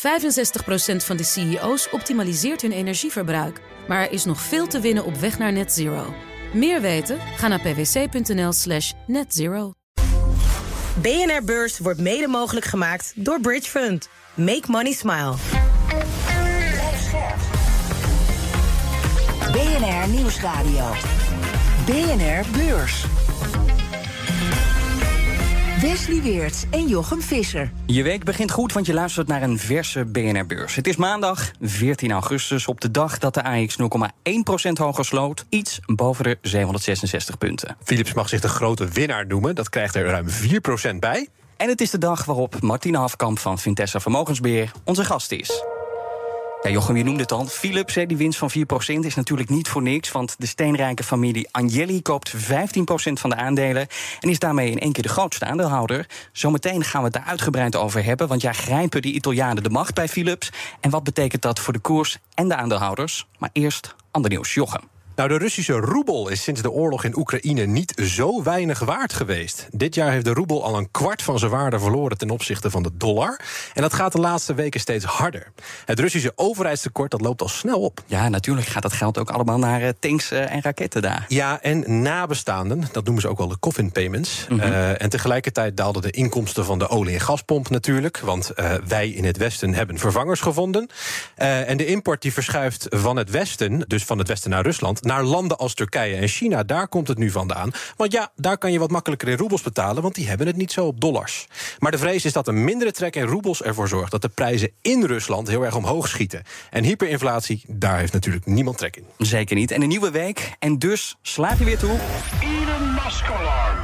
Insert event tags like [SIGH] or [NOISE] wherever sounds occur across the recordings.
65% van de CEO's optimaliseert hun energieverbruik. Maar er is nog veel te winnen op weg naar net zero. Meer weten? Ga naar pwc.nl slash netzero. BNR Beurs wordt mede mogelijk gemaakt door Bridge Fund. Make money smile. BNR Nieuwsradio. BNR Beurs. Wesley Weert en Jochem Visser. Je week begint goed, want je luistert naar een verse BNR-beurs. Het is maandag 14 augustus, op de dag dat de AX 0,1% hoger sloot. Iets boven de 766 punten. Philips mag zich de grote winnaar noemen. Dat krijgt er ruim 4% bij. En het is de dag waarop Martine Hafkamp van Vintessa Vermogensbeheer onze gast is. Ja, Jochem, je noemde het al. Philips, die winst van 4% is natuurlijk niet voor niks. Want de steenrijke familie Agnelli koopt 15% van de aandelen. En is daarmee in één keer de grootste aandeelhouder. Zometeen gaan we het daar uitgebreid over hebben. Want ja, grijpen die Italianen de macht bij Philips? En wat betekent dat voor de koers en de aandeelhouders? Maar eerst ander nieuws, Jochem. Nou, de Russische roebel is sinds de oorlog in Oekraïne niet zo weinig waard geweest. Dit jaar heeft de roebel al een kwart van zijn waarde verloren ten opzichte van de dollar. En dat gaat de laatste weken steeds harder. Het Russische overheidstekort dat loopt al snel op. Ja, natuurlijk gaat dat geld ook allemaal naar eh, tanks eh, en raketten daar. Ja, en nabestaanden, dat noemen ze ook wel de coffin payments. Mm en tegelijkertijd daalden de inkomsten van de olie- en gaspomp natuurlijk. Want uh, wij in het Westen hebben vervangers gevonden. en de import die verschuift van het Westen, dus van het Westen naar Rusland naar landen als Turkije en China. Daar komt het nu vandaan. Want ja, daar kan je wat makkelijker in roebels betalen, want die hebben het niet zo op dollars. Maar de vrees is dat een mindere trek in roebels ervoor zorgt dat de prijzen in Rusland heel erg omhoog schieten. En hyperinflatie, daar heeft natuurlijk niemand trek in. Zeker niet. En een nieuwe week. En dus slaat hij weer toe.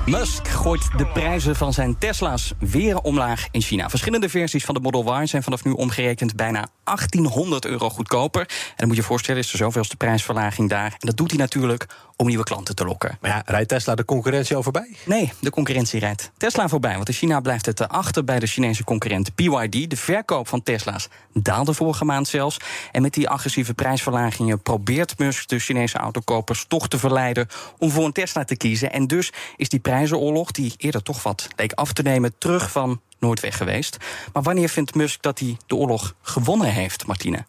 Musk gooit de prijzen van zijn Tesla's weer omlaag in China. Verschillende versies van de Model Y zijn vanaf nu omgerekend bijna 1800 euro goedkoper. En dan moet je je voorstellen, is er zoveelste prijsverlaging daar. En dat doet hij natuurlijk om nieuwe klanten te lokken. Maar ja, rijdt Tesla de concurrentie al voorbij? Nee, de concurrentie rijdt Tesla voorbij. Want in China blijft het achter bij de Chinese concurrent BYD. De verkoop van Tesla's daalde vorige maand zelfs. En met die agressieve prijsverlagingen probeert Musk de Chinese autokopers toch te verleiden om voor een Tesla te kiezen. En dus is die prijzenoorlog, die eerder toch wat leek af te nemen, terug van nooit weg geweest. Maar wanneer vindt Musk dat hij de oorlog gewonnen heeft, Martine?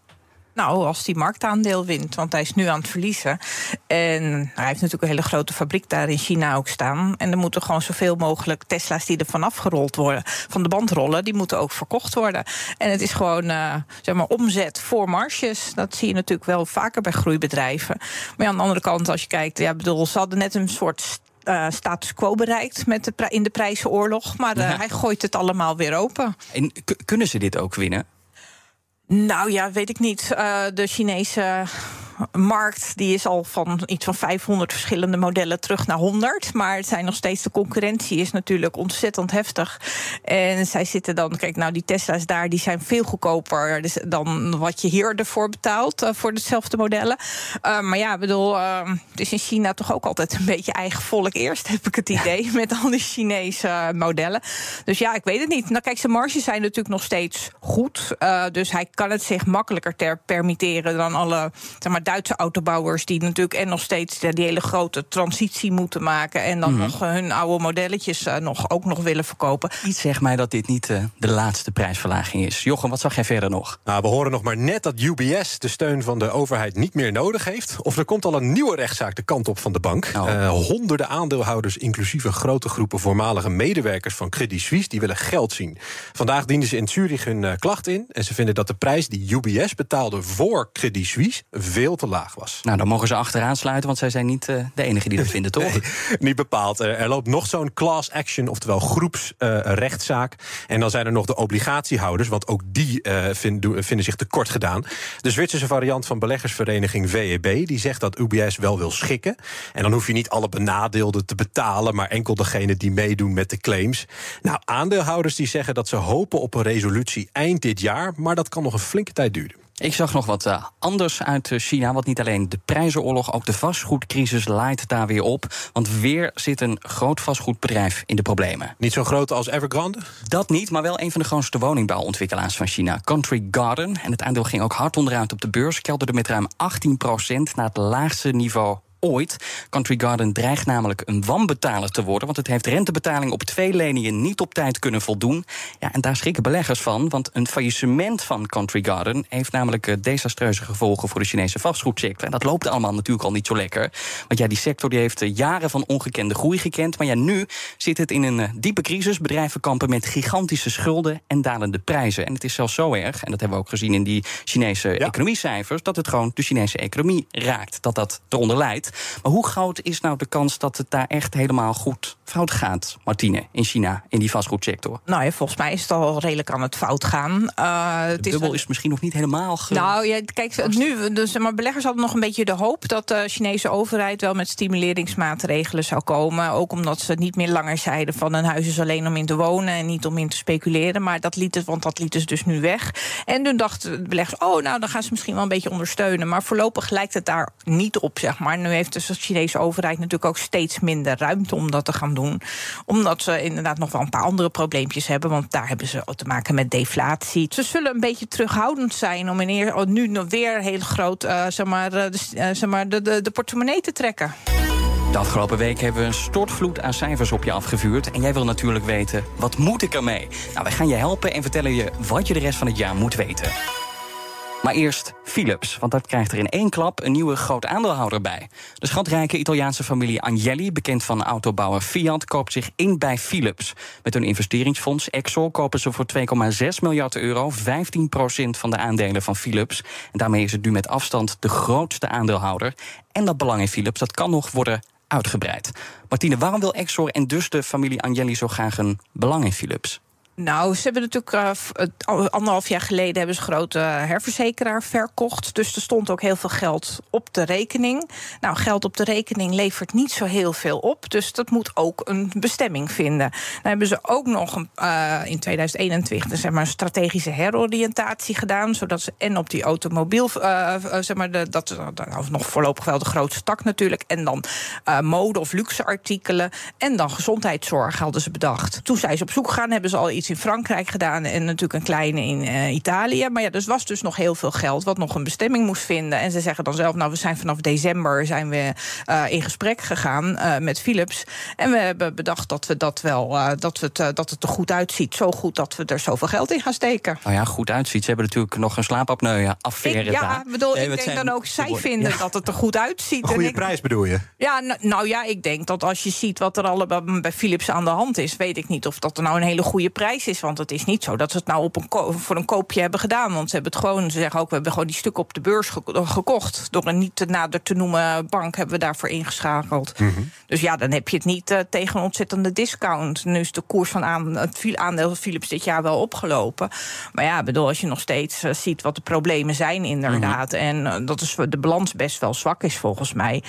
Nou, als die marktaandeel wint, want hij is nu aan het verliezen. En hij heeft natuurlijk een hele grote fabriek daar in China ook staan. En er moeten gewoon zoveel mogelijk Tesla's die er vanaf gerold worden, van de band rollen, die moeten ook verkocht worden. En het is gewoon, uh, zeg maar, omzet voor marges. Dat zie je natuurlijk wel vaker bij groeibedrijven. Maar aan de andere kant, als je kijkt, ja, bedoel, ze hadden net een soort uh, status quo bereikt met de in de prijzenoorlog. Maar ja. hij gooit het allemaal weer open. En kunnen ze dit ook winnen? Nou ja, weet ik niet. Uh, de Chinese markt die is al van iets van 500 verschillende modellen terug naar 100. Maar het zijn nog steeds de concurrentie is natuurlijk ontzettend heftig. En zij zitten dan, kijk, nou die Tesla's daar, die zijn veel goedkoper dan wat je hier ervoor betaalt uh, voor dezelfde modellen. Uh, maar ja, ik bedoel, uh, het is in China toch ook altijd een beetje eigen volk eerst, heb ik het idee, ja. [LAUGHS] met al die Chinese modellen. Dus ja, ik weet het niet. Nou, kijk, zijn marges zijn natuurlijk nog steeds goed. dus hij kan het zich makkelijker ter permitteren dan alle, zeg maar, Duitse autobouwers die natuurlijk en nog steeds die hele grote transitie moeten maken en dan mm -hmm. nog hun oude modelletjes uh, nog, ook nog willen verkopen. Iets zegt mij dat dit niet uh, de laatste prijsverlaging is. Jochem, wat zag jij verder nog? Nou, we horen nog maar net dat UBS de steun van de overheid niet meer nodig heeft. Of er komt al een nieuwe rechtszaak de kant op van de bank. Oh. Uh, honderden aandeelhouders, inclusief een grote groepen voormalige medewerkers van Credit Suisse, die willen geld zien. Vandaag dienden ze in Zurich hun klacht in en ze vinden dat de prijs die UBS betaalde voor Credit Suisse veel te laag was. Nou, dan mogen ze achteraan sluiten, want zij zijn niet uh, de enige die dat [LAUGHS] vinden, toch? Nee, niet bepaald. Er loopt nog zo'n class action, oftewel groepsrechtszaak. Uh, en dan zijn er nog de obligatiehouders, want ook die uh, vind, vinden zich tekort gedaan. De Zwitserse variant van beleggersvereniging VEB, die zegt dat UBS wel wil schikken. En dan hoef je niet alle benadeelden te betalen, maar enkel degene die meedoen met de claims. Nou, aandeelhouders die zeggen dat ze hopen op een resolutie eind dit jaar, maar dat kan nog een flinke tijd duren. Ik zag nog wat uh, anders uit China. Want niet alleen de prijzenoorlog, ook de vastgoedcrisis laait daar weer op. Want weer zit een groot vastgoedbedrijf in de problemen. Niet zo groot als Evergrande? Dat niet, maar wel een van de grootste woningbouwontwikkelaars van China. Country Garden. En het aandeel ging ook hard onderuit op de beurs. Kelderde met ruim 18% naar het laagste niveau ooit. Country Garden dreigt namelijk een wanbetaler te worden, want het heeft rentebetaling op twee leningen niet op tijd kunnen voldoen. Ja, en daar schrikken beleggers van, want een faillissement van Country Garden heeft namelijk eh, desastreuze gevolgen voor de Chinese vastgoedsector. En dat loopt allemaal natuurlijk al niet zo lekker. Want ja, die sector die heeft eh, jaren van ongekende groei gekend, maar ja, nu zit het in een eh, diepe crisis. Bedrijven kampen met gigantische schulden en dalende prijzen. En het is zelfs zo erg, en dat hebben we ook gezien in die Chinese economiecijfers, dat het gewoon de Chinese economie raakt, dat dat eronder leidt. Maar hoe groot is nou de kans dat het daar echt helemaal goed fout gaat, Martine, in China, in die vastgoedsector? Nou ja, volgens mij is het al redelijk aan het fout gaan. Uh, het de bubbel is, is, misschien nog niet helemaal. Ge... Nou ja, kijk, nu, dus, maar beleggers hadden nog een beetje de hoop dat de Chinese overheid wel met stimuleringsmaatregelen zou komen. Ook omdat ze niet meer langer zeiden van een huis is alleen om in te wonen en niet om in te speculeren. Maar dat liet het, want dat liet ze dus nu weg. En toen dachten de beleggers, oh, nou dan gaan ze misschien wel een beetje ondersteunen. Maar voorlopig lijkt het daar niet op, zeg maar. Nu heeft dus de Chinese overheid natuurlijk ook steeds minder ruimte om dat te gaan doen. Omdat ze inderdaad nog wel een paar andere probleempjes hebben. Want daar hebben ze te maken met deflatie. Ze zullen een beetje terughoudend zijn om in nu nog weer heel groot uh, zeg maar, de, uh, zeg maar de, de, de portemonnee te trekken. De afgelopen week hebben we een stortvloed aan cijfers op je afgevuurd. En jij wil natuurlijk weten, wat moet ik ermee? Nou, wij gaan je helpen en vertellen je wat je de rest van het jaar moet weten. Maar eerst Philips, want dat krijgt er in één klap een nieuwe groot aandeelhouder bij. De schatrijke Italiaanse familie Agnelli, bekend van autobouwer Fiat, koopt zich in bij Philips. Met hun investeringsfonds Exor kopen ze voor 2,6 miljard euro 15% van de aandelen van Philips. En daarmee is het nu met afstand de grootste aandeelhouder. En dat belang in Philips dat kan nog worden uitgebreid. Martine, waarom wil Exor en dus de familie Agnelli zo graag een belang in Philips? Nou, ze hebben natuurlijk uh, anderhalf jaar geleden hebben ze grote herverzekeraar verkocht. Dus er stond ook heel veel geld op de rekening. Nou, geld op de rekening levert niet zo heel veel op. Dus dat moet ook een bestemming vinden. Dan hebben ze ook nog een, uh, in 2021 zeg maar, een strategische heroriëntatie gedaan. Zodat ze en op die automobiel, uh, zeg maar, de, dat nou, nog voorlopig wel de grootste tak natuurlijk. En dan mode of luxe artikelen. En dan gezondheidszorg hadden ze bedacht. Toen zijn ze op zoek gegaan, hebben ze al iets in Frankrijk gedaan en natuurlijk een kleine in uh, Italië. Maar ja, dus was dus nog heel veel geld wat nog een bestemming moest vinden. En ze zeggen dan zelf, nou, we zijn vanaf december zijn we uh, in gesprek gegaan uh, met Philips. En we hebben bedacht dat we dat wel, dat, we het, dat het er goed uitziet. Zo goed dat we er zoveel geld in gaan steken. Nou ja, goed uitziet. Ze hebben natuurlijk nog een slaapapneu-affaire. Ja, bedoel, nee, ik denk zijn... dan ook, zij vinden ja. dat het er goed uitziet. Een goede prijs bedoel je? Ja, nou, nou ja, ik denk dat als je ziet wat er allemaal bij Philips aan de hand is, weet ik niet of dat er nou een hele goede prijs is. Want het is niet zo dat ze het nou op een voor een koopje hebben gedaan. Want ze hebben het gewoon, ze zeggen ook, we hebben gewoon die stukken op de beurs gekocht. Door een niet te nader te noemen bank hebben we daarvoor ingeschakeld. Mm -hmm. Dus ja, dan heb je het niet uh, tegen een ontzettende discount. Nu is de koers van aan, het aandeel van Philips dit jaar wel opgelopen. Maar ja, bedoel, als je nog steeds uh, ziet wat de problemen zijn, inderdaad. Mm -hmm. En uh, dat is de balans best wel zwak is volgens mij.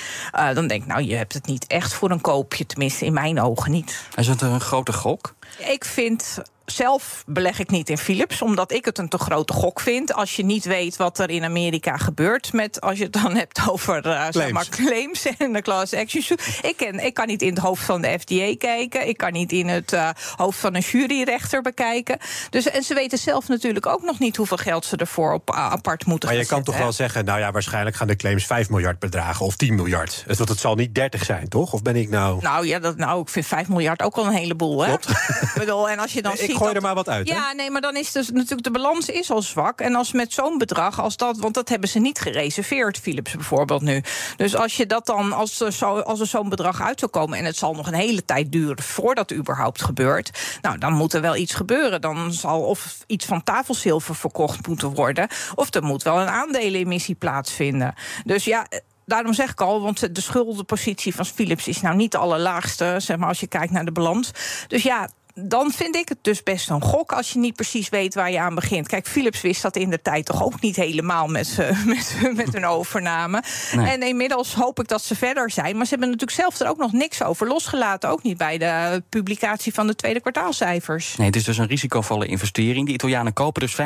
dan denk ik, nou, je hebt het niet echt voor een koopje, tenminste in mijn ogen niet. Is het een grote gok? Ik vind zelf beleg ik niet in Philips, omdat ik het een te grote gok vind. Als je niet weet wat er in Amerika gebeurt, met, als je het dan [LAUGHS] hebt over uh, claims. Zeg maar, claims en de class action suit. Ik, ken, ik kan niet in het hoofd van de FDA kijken. Ik kan niet in het uh, hoofd van een juryrechter bekijken. Dus, en ze weten zelf natuurlijk ook nog niet hoeveel geld ze ervoor op, uh, apart moeten Maar je kan toch wel zeggen, nou ja, waarschijnlijk gaan de claims 5 miljard bedragen of 10 miljard. Dus want het zal niet 30 zijn, toch? Of ben ik nou. Nou ja, dat, nou, ik vind 5 miljard ook al een heleboel. Hè? Klopt. ik bedoel, en als je dan ziet gooi dat, er maar wat uit. Ja, nee, maar dan is dus natuurlijk de balans is al zwak. En als met zo'n bedrag als dat, want dat hebben ze niet gereserveerd, Philips bijvoorbeeld nu. Dus als je dat dan, als er, zo, als er zo'n bedrag uit zou komen, en het zal nog een hele tijd duren voordat het überhaupt gebeurt, nou dan moet er wel iets gebeuren. Dan zal of iets van tafelzilver verkocht moeten worden, of er moet wel een aandelenemissie plaatsvinden. Dus ja daarom zeg ik al, want de schuldenpositie van Philips is nou niet de allerlaagste, zeg maar, als je kijkt naar de balans. Dus ja, dan vind ik het dus best een gok als je niet precies weet waar je aan begint. Kijk, Philips wist dat in de tijd toch ook niet helemaal [LAUGHS] met, met, met hun overname. Nee. En inmiddels hoop ik dat ze verder zijn. Maar ze hebben natuurlijk zelf er ook nog niks over losgelaten. Ook niet bij de publicatie van de tweede kwartaalcijfers. Nee, het is dus een risicovolle investering. De Italianen kopen dus 15%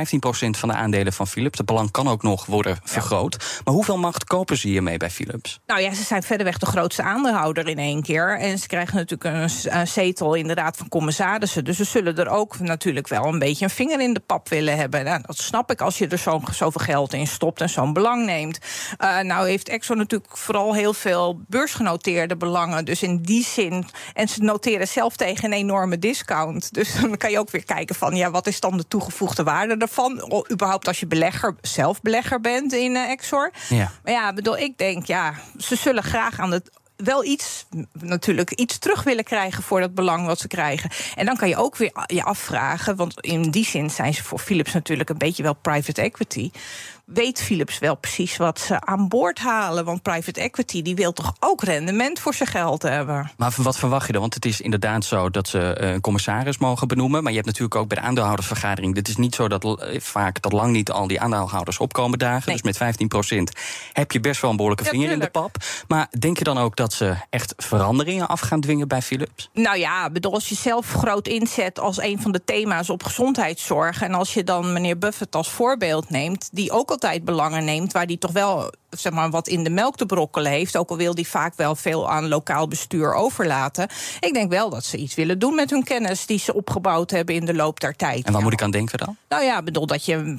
van de aandelen van Philips. Het belang kan ook nog worden vergroot. Ja. Maar hoeveel macht kopen ze hiermee bij Philips? Nou ja, ze zijn verderweg de grootste aandeelhouder in één keer. En ze krijgen natuurlijk een, een zetel in de raad van commissarissen ze. Dus ze zullen er ook natuurlijk wel een beetje een vinger in de pap willen hebben. Nou, dat snap ik als je er zo, zoveel geld in stopt en zo'n belang neemt. Uh, nou heeft Exxon natuurlijk vooral heel veel beursgenoteerde belangen. Dus in die zin. En ze noteren zelf tegen een enorme discount. Dus [LAUGHS] dan kan je ook weer kijken van ja, wat is dan de toegevoegde waarde daarvan? überhaupt als je belegger, zelf belegger bent in uh, Exor. Ja. Maar ja, bedoel, ik denk ja, ze zullen graag aan het wel iets, natuurlijk, iets terug willen krijgen voor dat belang wat ze krijgen. En dan kan je ook weer je afvragen, want in die zin zijn ze voor Philips natuurlijk een beetje wel private equity weet Philips wel precies wat ze aan boord halen. Want private equity die wil toch ook rendement voor zijn geld hebben. Maar wat verwacht je dan? Want het is inderdaad zo dat ze een commissaris mogen benoemen. Maar je hebt natuurlijk ook bij de aandeelhoudersvergadering. Het is niet zo dat eh, vaak dat lang niet al die aandeelhouders opkomen dagen. Dus met 15% heb je best wel een behoorlijke vinger in de pap. Maar denk je dan ook dat ze echt veranderingen af gaan dwingen bij Philips? Nou ja, bedoel, als je zelf groot inzet als een van de thema's op gezondheidszorg. En als je dan meneer Buffett als voorbeeld neemt, die ook altijd belangen neemt, waar die toch wel zeg maar, wat in de melk te brokkelen heeft. Ook al wil die vaak wel veel aan lokaal bestuur overlaten. Ik denk wel dat ze iets willen doen met hun kennis die ze opgebouwd hebben in de loop der tijd. En waar moet ik aan denken dan? Nou ja, bedoel dat je.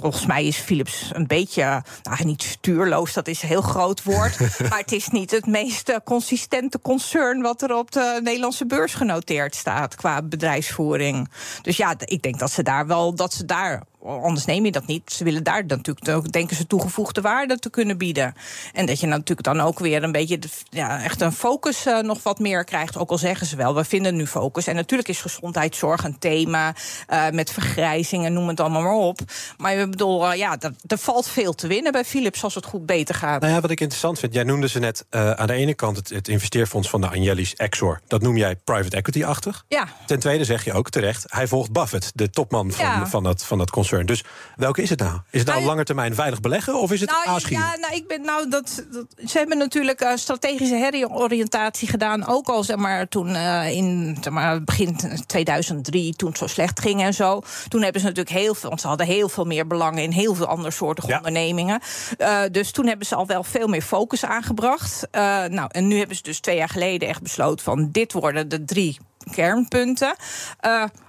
Volgens mij is Philips een beetje. Nou, niet stuurloos, dat is een heel groot woord. [LAUGHS] maar het is niet het meest eh, consistente concern wat er op de Nederlandse beurs genoteerd staat qua bedrijfsvoering. Dus ja, ik denk dat ze daar wel. Dat ze daar anders neem je dat niet. Ze willen daar natuurlijk, denken ze, toegevoegde waarde te kunnen bieden. En dat je natuurlijk dan ook weer een beetje, ja, echt een focus uh, nog wat meer krijgt. Ook al zeggen ze wel, we vinden nu focus. En natuurlijk is gezondheidszorg een thema uh, met vergrijzing noem het allemaal maar op. Maar ik bedoel, uh, ja, er valt veel te winnen bij Philips als het goed beter gaat. Nou ja, wat ik interessant vind, jij noemde ze net aan de ene kant het, het investeerfonds van de Angelis Exor. Dat noem jij private equity-achtig. Ja. Ten tweede zeg je ook terecht, hij volgt Buffett, de topman van, ja. van, dat, van dat concern. Dus welke is het nou? Is het nou, nou lange termijn veilig beleggen of is het nou, Ja, nou, ik ben, nou, dat, dat, ze hebben natuurlijk uh, strategische heroriëntatie gedaan. Ook al zeg maar, toen uh, in zeg maar, begin 2003, toen het zo slecht ging en zo. Toen hebben ze natuurlijk heel veel, want ze hadden heel veel meer belangen in heel veel andersoortige ja. ondernemingen. Uh, dus toen hebben ze al wel veel meer focus aangebracht. nou, en nu hebben ze dus twee jaar geleden echt besloten van dit worden de drie kernpunten.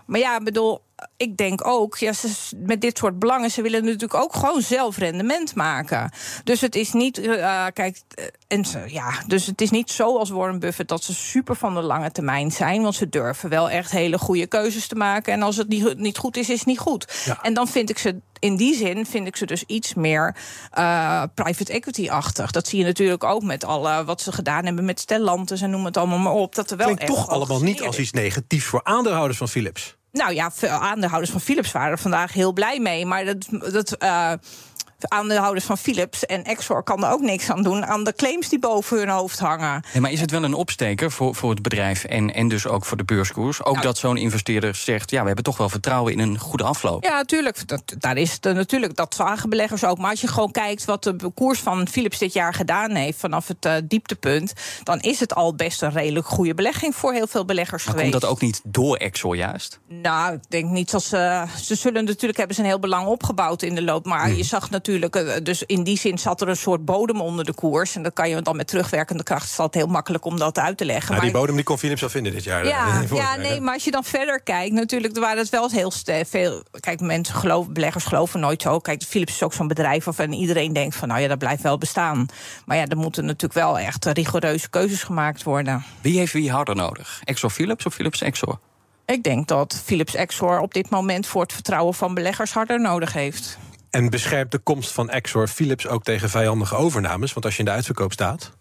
maar ja, ik bedoel, ik denk ook, ja, ze, met dit soort belangen, ze willen natuurlijk ook gewoon zelf rendement maken. Dus het is niet, uh, kijk, eh, en, ja, dus het is niet zo als Warren Buffett dat ze super van de lange termijn zijn, want ze durven wel echt hele goede keuzes te maken. En als het niet, niet goed is, is het niet goed. Ja. En dan vind ik ze in die zin vind ik ze dus iets meer uh, private equity-achtig. Dat zie je natuurlijk ook met alle wat ze gedaan hebben met Stellantis en noem het allemaal maar op. Dat er wel Klinkt toch allemaal niet als iets negatiefs voor aandeelhouders van Philips. Nou ja, aandeelhouders van Philips waren er vandaag heel blij mee. Maar dat, dat uh, aandeelhouders van Philips en Exor kan er ook niks aan doen aan de claims die boven hun hoofd hangen. Nee, maar is het wel een opsteker voor, voor het bedrijf en, en dus ook voor de beurskoers? Ook nou, dat zo'n investeerder zegt: ja, we hebben toch wel vertrouwen in een goede afloop. Ja, natuurlijk. Dat, daar is het natuurlijk. Dat zagen beleggers ook. Maar als je gewoon kijkt wat de koers van Philips dit jaar gedaan heeft vanaf het uh, dieptepunt, dan is het al best een redelijk goede belegging voor heel veel beleggers maar geweest. Komt dat ook niet door Exor juist? Nou, ik denk niet dat ze. Ze zullen natuurlijk hebben ze een heel belang opgebouwd in de loop. Maar hmm. je zag natuurlijk natuurlijk. Eh, dus in die zin zat er een soort bodem onder de koers. En dat kan je dan met terugwerkende kracht. is het heel makkelijk om dat uit te leggen. maar die bodem die kon Philips al vinden dit jaar. Ja, [LAUGHS] ja nee, maar als je dan verder kijkt, natuurlijk waren het wel heel veel. Kijk, mensen geloven, beleggers geloven nooit zo. Kijk, Philips is ook zo'n bedrijf waarvan iedereen denkt van nou ja, dat blijft wel bestaan. Maar ja, er moeten natuurlijk wel echt rigoureuze keuzes gemaakt worden. Wie heeft wie harder nodig? Exor Philips of Philips Exor? Ik denk dat Philips Exor op dit moment voor het vertrouwen van beleggers harder nodig heeft. En beschermt de komst van Exor Philips ook tegen vijandige overnames? Want als je in de uitverkoop staat.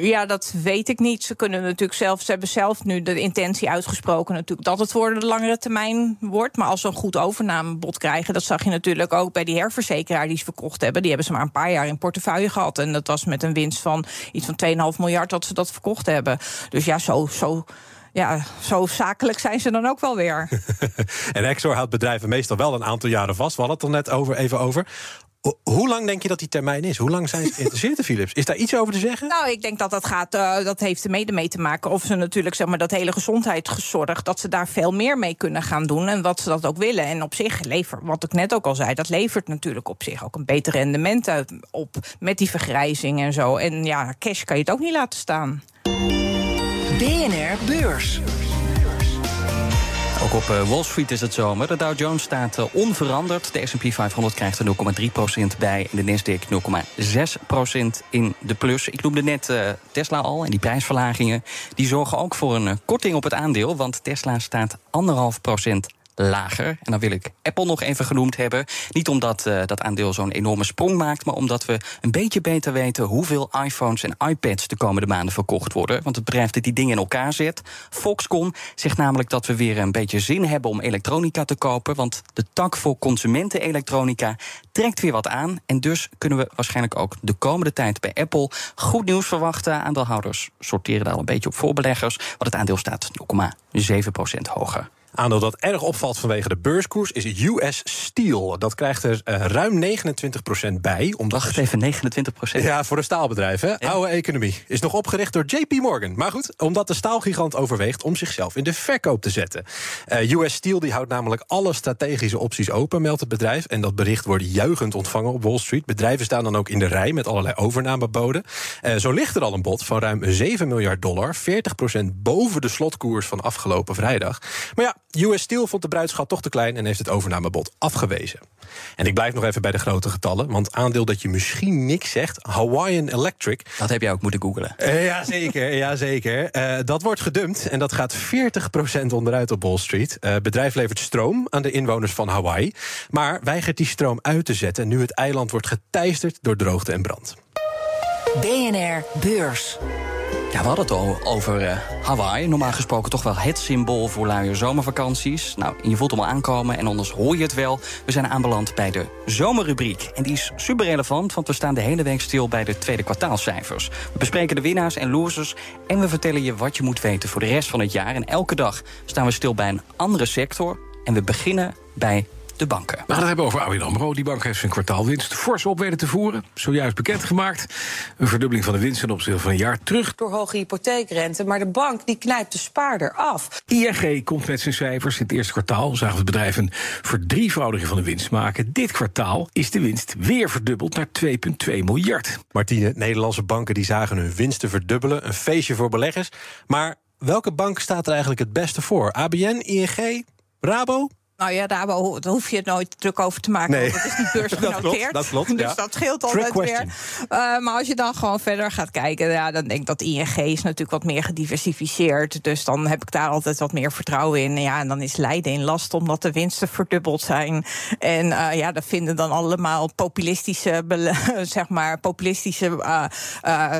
Ja, dat weet ik niet. Ze kunnen natuurlijk zelf, ze hebben zelf nu de intentie uitgesproken natuurlijk dat het voor de langere termijn wordt. Maar als ze een goed overnamebod krijgen, dat zag je natuurlijk ook bij die herverzekeraar die ze verkocht hebben. Die hebben ze maar een paar jaar in portefeuille gehad. En dat was met een winst van iets van 2,5 miljard dat ze dat verkocht hebben. Dus ja, zo. zo ja, zo zakelijk zijn ze dan ook wel weer. [LAUGHS] en Exor houdt bedrijven meestal wel een aantal jaren vast. We hadden het er net over, even over. Hoe lang denk je dat die termijn is? Hoe lang zijn ze geïnteresseerd in Philips? Is daar iets over te zeggen? Nou, ik denk dat dat gaat. Uh, dat heeft er mede mee te maken. Of ze natuurlijk zeg maar dat hele gezondheidszorg. dat ze daar veel meer mee kunnen gaan doen. En wat ze dat ook willen. En op zich levert, wat ik net ook al zei, dat levert natuurlijk op zich ook een beter rendement op. Met die vergrijzing en zo. En ja, cash kan je het ook niet laten staan. BNR Beurs. Ook op eh, Wall Street is het zomer. De Dow Jones staat eh, onveranderd. De S&P 500 krijgt er 0,3% bij. En de Nasdaq 0,6% in de plus. Ik noemde net uh, Tesla al en die prijsverlagingen. Die zorgen ook voor een korting op het aandeel. Want Tesla staat 1,5 procent lager. En dan wil ik Apple nog even genoemd hebben. Niet omdat uh, dat aandeel zo'n enorme sprong maakt, maar omdat we een beetje beter weten hoeveel iPhones en iPads de komende maanden verkocht worden. Want het bedrijf dat die dingen in elkaar zet, Foxconn, zegt namelijk dat we weer een beetje zin hebben om elektronica te kopen. Want de tak voor consumentenelektronica trekt weer wat aan. En dus kunnen we waarschijnlijk ook de komende tijd bij Apple goed nieuws verwachten. Aandeelhouders sorteren daar al een beetje op voorbeleggers. Want het aandeel staat 0,7% hoger. Aandeel dat erg opvalt vanwege de beurskoers is US Steel. Dat krijgt er uh, ruim 29% bij. Omdat Wacht even, 29% Ja, voor een staalbedrijf, hè? Oude economie. Is nog opgericht door JP Morgan. Maar goed, omdat de staalgigant overweegt om zichzelf in de verkoop te zetten. Uh, US Steel die houdt namelijk alle strategische opties open, meldt het bedrijf. En dat bericht wordt juichend ontvangen op Wall Street. Bedrijven staan dan ook in de rij met allerlei overnameboden. Uh, zo ligt er al een bod van ruim 7 miljard dollar. 40% boven de slotkoers van afgelopen vrijdag. Maar ja, US Steel vond de bruidschat toch te klein en heeft het overnamebod afgewezen. En ik blijf nog even bij de grote getallen, want aandeel dat je misschien niks zegt, Hawaiian Electric. Dat heb jij ook moeten googlen. Uh, ja, zeker. ja, zeker. Uh, dat wordt gedumpt en dat gaat 40% onderuit op Wall Street. Het uh, bedrijf levert stroom aan de inwoners van Hawaii, maar weigert die stroom uit te zetten nu het eiland wordt geteisterd door droogte en brand. BNR Beurs. Ja, we hadden het al over uh, Hawaii. Normaal gesproken toch wel het symbool voor luie zomervakanties. Nou, je voelt hem al aankomen en anders hoor je het wel. We zijn aanbeland bij de zomerrubriek. En die is super relevant, want we staan de hele week stil bij de tweede kwartaalcijfers. We bespreken de winnaars en losers en we vertellen je wat je moet weten voor de rest van het jaar. En elke dag staan we stil bij een andere sector. En we beginnen bij de banken. We gaan het hebben over ABN AMRO. Die bank heeft zijn kwartaalwinst fors op weten te voeren. Zojuist bekendgemaakt. Een verdubbeling van de winst ten opzichte van een jaar terug. Door hoge hypotheekrente. Maar de bank die knijpt de spaarder af. ING komt met zijn cijfers. In het eerste kwartaal zagen we het bedrijf een verdrievoudiging van de winst maken. Dit kwartaal is de winst weer verdubbeld naar 2,2 miljard. Martine, Nederlandse banken die zagen hun winsten verdubbelen. Een feestje voor beleggers. Maar welke bank staat er eigenlijk het beste voor? ABN, ING, Rabo? Nou ja, daar hoef je het nooit druk over te maken. Nee. Want dat is niet [LAUGHS] beursgenoteerd. dat klopt, dus dat scheelt altijd weer. Uh, maar als je dan gewoon verder gaat kijken, ja, dan denk ik dat ING is natuurlijk wat meer gediversifieerd. Dus dan heb ik daar altijd wat meer vertrouwen in. Ja, en dan is Leiden in last omdat de winsten verdubbeld zijn. En uh, ja, dat vinden dan allemaal populistische, [LAUGHS] zeg maar, populistische uh,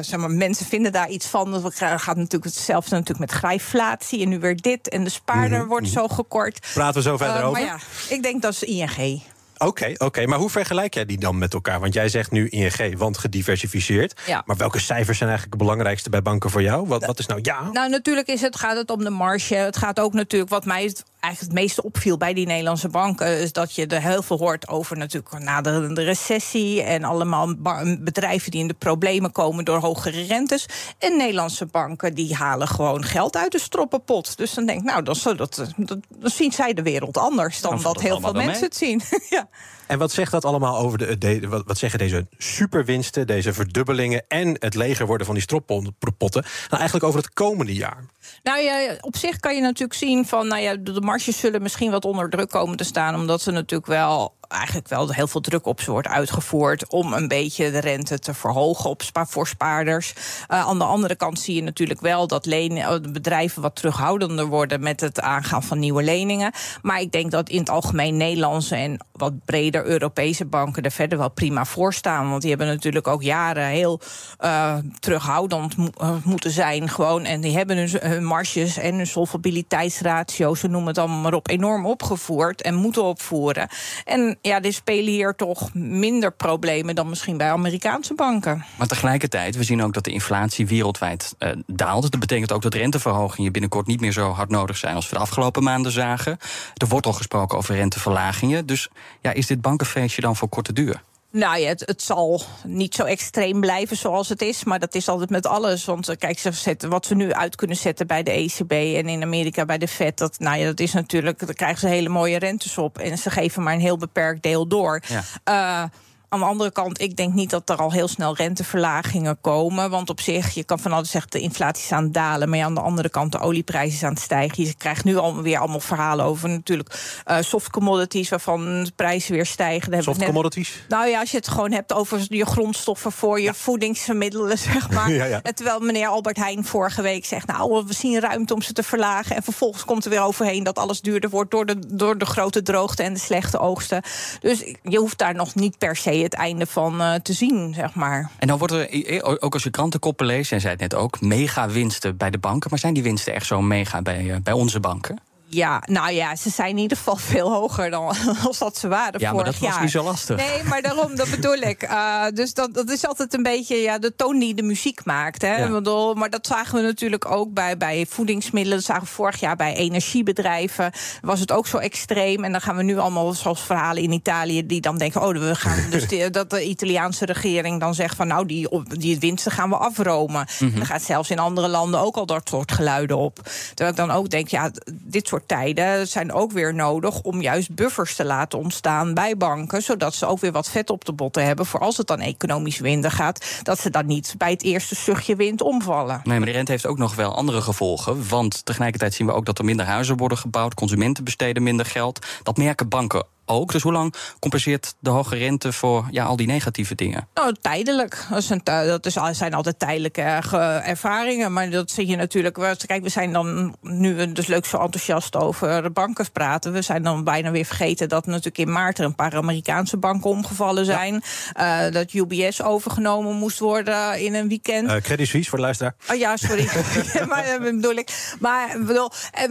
zeg maar, mensen vinden daar iets van. Dat gaat natuurlijk hetzelfde natuurlijk met grijflatie en nu weer dit. En de spaarder Mhm, wordt mhm. zo gekort. Praten we zo verder over? Maar ja, ik denk dat is ING. Oké, oké. Maar hoe vergelijk jij die dan met elkaar? Want jij zegt nu ING, want gediversifieerd. Ja. Maar welke cijfers zijn eigenlijk het belangrijkste bij banken voor jou? Wat, wat is nou ja? Nou, natuurlijk is het, gaat het om de marge. Het gaat ook natuurlijk, wat mij het eigenlijk het meeste opviel bij die Nederlandse banken, is dat je er heel veel hoort over natuurlijk naderende recessie en allemaal bedrijven die in de problemen komen door hogere rentes. En Nederlandse banken die halen gewoon geld uit de stroppenpot. Dus dan denk ik, nou, dan, zo dat, dat, dan zien zij de wereld anders dan Dan valt dat heel veel mensen het zien. [LAUGHS] ja. En wat zegt dat allemaal over de, wat zeggen deze superwinsten, deze verdubbelingen en het leger worden van die stroppotten? Nou, eigenlijk over het komende jaar. Nou ja, op zich kan je natuurlijk zien van, nou ja, de marges zullen misschien wat onder druk komen te staan, omdat ze natuurlijk wel eigenlijk wel heel veel druk op ze wordt uitgevoerd om een beetje de rente te verhogen op spa voor spaarders. Uh, aan de andere kant zie je natuurlijk wel dat de bedrijven wat terughoudender worden met het aangaan van nieuwe leningen. Maar ik denk dat in het algemeen Nederlandse en wat breder Europese banken er verder wel prima voor staan. Want die hebben natuurlijk ook jaren heel uh, terughoudend mo moeten zijn. Gewoon. En die hebben hun, hun marges en hun solvabiliteitsratio, ze noemen het allemaal maar op, enorm opgevoerd en moeten opvoeren. En ja, die spelen hier toch minder problemen dan misschien bij Amerikaanse banken. Maar tegelijkertijd, we zien ook dat de inflatie wereldwijd uh, daalt. Dat betekent ook dat renteverhogingen binnenkort niet meer zo hard nodig zijn als we de afgelopen maanden zagen. Er wordt al gesproken over renteverlagingen. Dus ja, is dit bankenfeestje dan voor korte duur? Nou ja, het, het, zal niet zo extreem blijven zoals het is. Maar dat is altijd met alles. Want kijk, ze zetten, wat ze nu uit kunnen zetten bij de ECB en in Amerika bij de Fed. Dat, nou ja, dat is natuurlijk. Daar krijgen ze hele mooie rentes op. En ze geven maar een heel beperkt deel door. Ja. Uh, Aan de andere kant, ik denk niet dat er al heel snel renteverlagingen komen. Want op zich, je kan van alles zeggen, de inflatie is aan het dalen. Maar ja, aan de andere kant, de olieprijs is aan het stijgen. Je krijgt nu alweer allemaal verhalen over natuurlijk uh, soft commodities, waarvan de prijzen weer stijgen. Daar soft commodities? Nou ja, als je het gewoon hebt over je grondstoffen voor je ja. voedingsmiddelen, [LAUGHS] zeg maar. ja, ja. Terwijl meneer Albert Heijn vorige week zegt, nou, we zien ruimte om ze te verlagen. En vervolgens komt er weer overheen dat alles duurder wordt door de, door de grote droogte en de slechte oogsten. Dus je hoeft daar nog niet per se het einde van uh, te zien, zeg maar. En dan wordt er, ook als je krantenkoppen leest, en zei het net ook, mega winsten bij de banken. Maar zijn die winsten echt zo mega bij, uh, bij onze banken? Ja, nou ja, ze zijn in ieder geval [LAUGHS] veel hoger dan als dat ze waren ja, vorig jaar. maar dat was niet zo lastig. Nee, maar daarom, dat bedoel ik. Uh, [LAUGHS] dus dat, dat is altijd een beetje ja, de toon die de muziek maakt. Hè? Ja. Bedoel, maar dat zagen we natuurlijk ook bij, bij voedingsmiddelen. Dat zagen we vorig jaar bij energiebedrijven. Was het ook zo extreem. En dan gaan we nu allemaal, zoals verhalen in Italië... die dan denken, oh, we gaan [LAUGHS] dus dat de Italiaanse regering dan zegt... van nou, die, die winsten gaan we afromen. Mm -hmm. Dan gaat zelfs in andere landen ook al dat soort geluiden op. Terwijl ik dan ook denk, ja, dit soort tijden zijn ook weer nodig om juist buffers te laten ontstaan bij banken, zodat ze ook weer wat vet op de botten hebben voor als het dan economisch winden gaat, dat ze dan niet bij het eerste zuchtje wind omvallen. Nee, maar de rente heeft ook nog wel andere gevolgen, want tegelijkertijd zien we ook dat er minder huizen worden gebouwd, consumenten besteden minder geld. Dat merken banken ook. Dus hoe lang compenseert de hoge rente voor ja, al die negatieve dingen? Nou, tijdelijk. Dat, is een, dat is, zijn altijd tijdelijke ervaringen. Maar dat zie je natuurlijk. Kijk, we zijn dan nu dus leuk zo enthousiast over de banken praten. We zijn dan bijna weer vergeten dat natuurlijk in maart er een paar Amerikaanse banken omgevallen zijn. Ja. Uh, dat UBS overgenomen moest worden in een weekend. Uh, Credit Suisse voor de luisteraar. Oh ja, sorry. [LAUGHS] [LAUGHS] maar dat bedoel ik. Maar bedoel,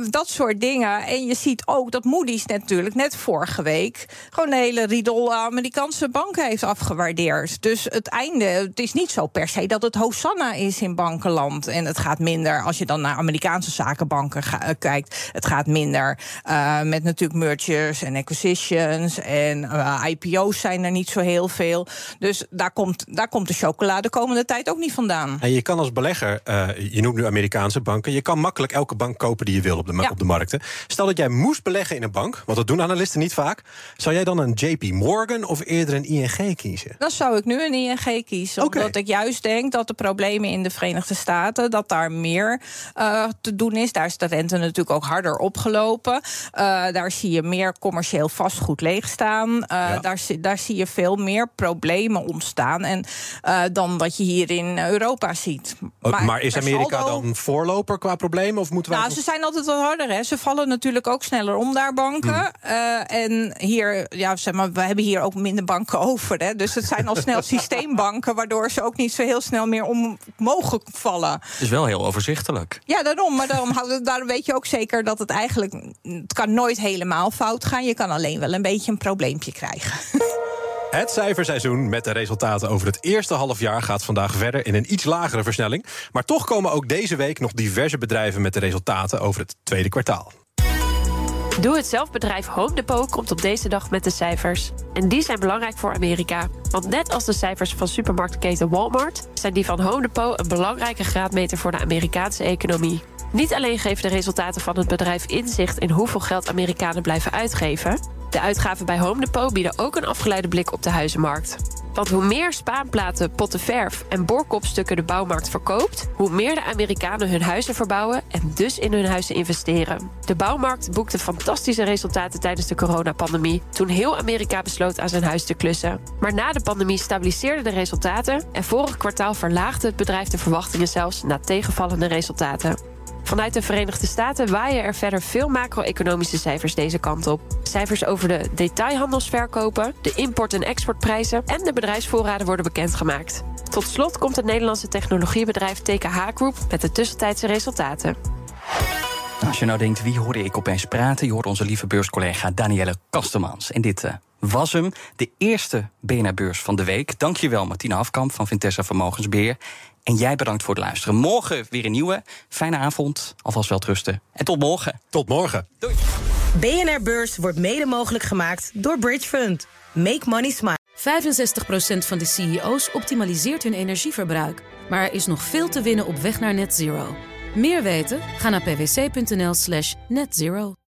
dat soort dingen. En je ziet ook dat Moody's natuurlijk net vorige week gewoon een hele riedel Amerikaanse banken heeft afgewaardeerd. Dus het einde, het is niet zo per se dat het Hosanna is in bankenland. En het gaat minder als je dan naar Amerikaanse zakenbanken uh, kijkt. Het gaat minder uh, met natuurlijk mergers en acquisitions. En uh, IPO's zijn er niet zo heel veel. Dus daar komt, daar komt de chocolade de komende tijd ook niet vandaan. En je kan als belegger, je noemt nu Amerikaanse banken, je kan makkelijk elke bank kopen die je wil op de, ja. op de markten. Stel dat jij moest beleggen in een bank, want dat doen analisten niet vaak. Zou jij dan een JP Morgan of eerder een ING kiezen? Dan zou ik nu een ING kiezen. Okay. Omdat ik juist denk dat de problemen in de Verenigde Staten... dat daar meer uh, te doen is. Daar is de rente natuurlijk ook harder opgelopen. Uh, daar zie je meer commercieel vastgoed leegstaan. Uh, ja. daar, daar zie je veel meer problemen ontstaan... En, dan wat je hier in Europa ziet. Maar, maar is Amerika saldo... dan voorloper qua problemen? Of moeten wij nou, ze zijn altijd wat harder. Hè. Ze vallen natuurlijk ook sneller om daar, banken. Hmm. en hier, ja, zeg maar, we hebben hier ook minder banken [LAUGHS] over. Hè? Dus het zijn al snel [LAUGHS] systeembanken, waardoor ze ook niet zo heel snel meer om mogen vallen. Het is wel heel overzichtelijk. Ja, daarom. Maar daarom, [LAUGHS] daarom weet je ook zeker dat het eigenlijk. Het kan nooit helemaal fout gaan. Je kan alleen wel een beetje een probleempje krijgen. Het cijferseizoen met de resultaten over het eerste halfjaar gaat vandaag verder in een iets lagere versnelling. Maar toch komen ook deze week nog diverse bedrijven met de resultaten over het tweede kwartaal. Doe-het-zelf-bedrijf Home Depot komt op deze dag met de cijfers. En die zijn belangrijk voor Amerika. Want net als de cijfers van supermarktketen Walmart... zijn die van Home Depot een belangrijke graadmeter voor de Amerikaanse economie. Niet alleen geven de resultaten van het bedrijf inzicht in hoeveel geld Amerikanen blijven uitgeven. De uitgaven bij Home Depot bieden ook een afgeleide blik op de huizenmarkt. Want hoe meer spaanplaten, potten verf en boorkopstukken de bouwmarkt verkoopt, hoe meer de Amerikanen hun huizen verbouwen en dus in hun huizen investeren. De bouwmarkt boekte fantastische resultaten tijdens de coronapandemie, toen heel Amerika besloot aan zijn huis te klussen. Maar na de pandemie stabiliseerden de resultaten en vorig kwartaal verlaagde het bedrijf de verwachtingen zelfs na tegenvallende resultaten. Vanuit de Verenigde Staten waaien er verder veel macro-economische cijfers deze kant op. Cijfers over de detailhandelsverkopen, de import- en exportprijzen en de bedrijfsvoorraden worden bekendgemaakt. Tot slot komt het Nederlandse technologiebedrijf TKH Group met de tussentijdse resultaten. Als je nou denkt, wie hoorde ik opeens praten? Je hoort onze lieve beurscollega Danielle Kastemans. En dit uh, was hem, de eerste BNR-beurs van de week. Dankjewel Martina Hafkamp van Vintessa Vermogensbeheer. En jij bedankt voor het luisteren. Morgen weer een nieuwe. Fijne avond, alvast wel trusten. En tot morgen. Tot morgen. Doei. BNR Beurs wordt mede mogelijk gemaakt door Bridge Fund. Make money smile. 65% van de CEO's optimaliseert hun energieverbruik. Maar er is nog veel te winnen op weg naar net zero. Meer weten? Ga naar pwc.nl slash netzero.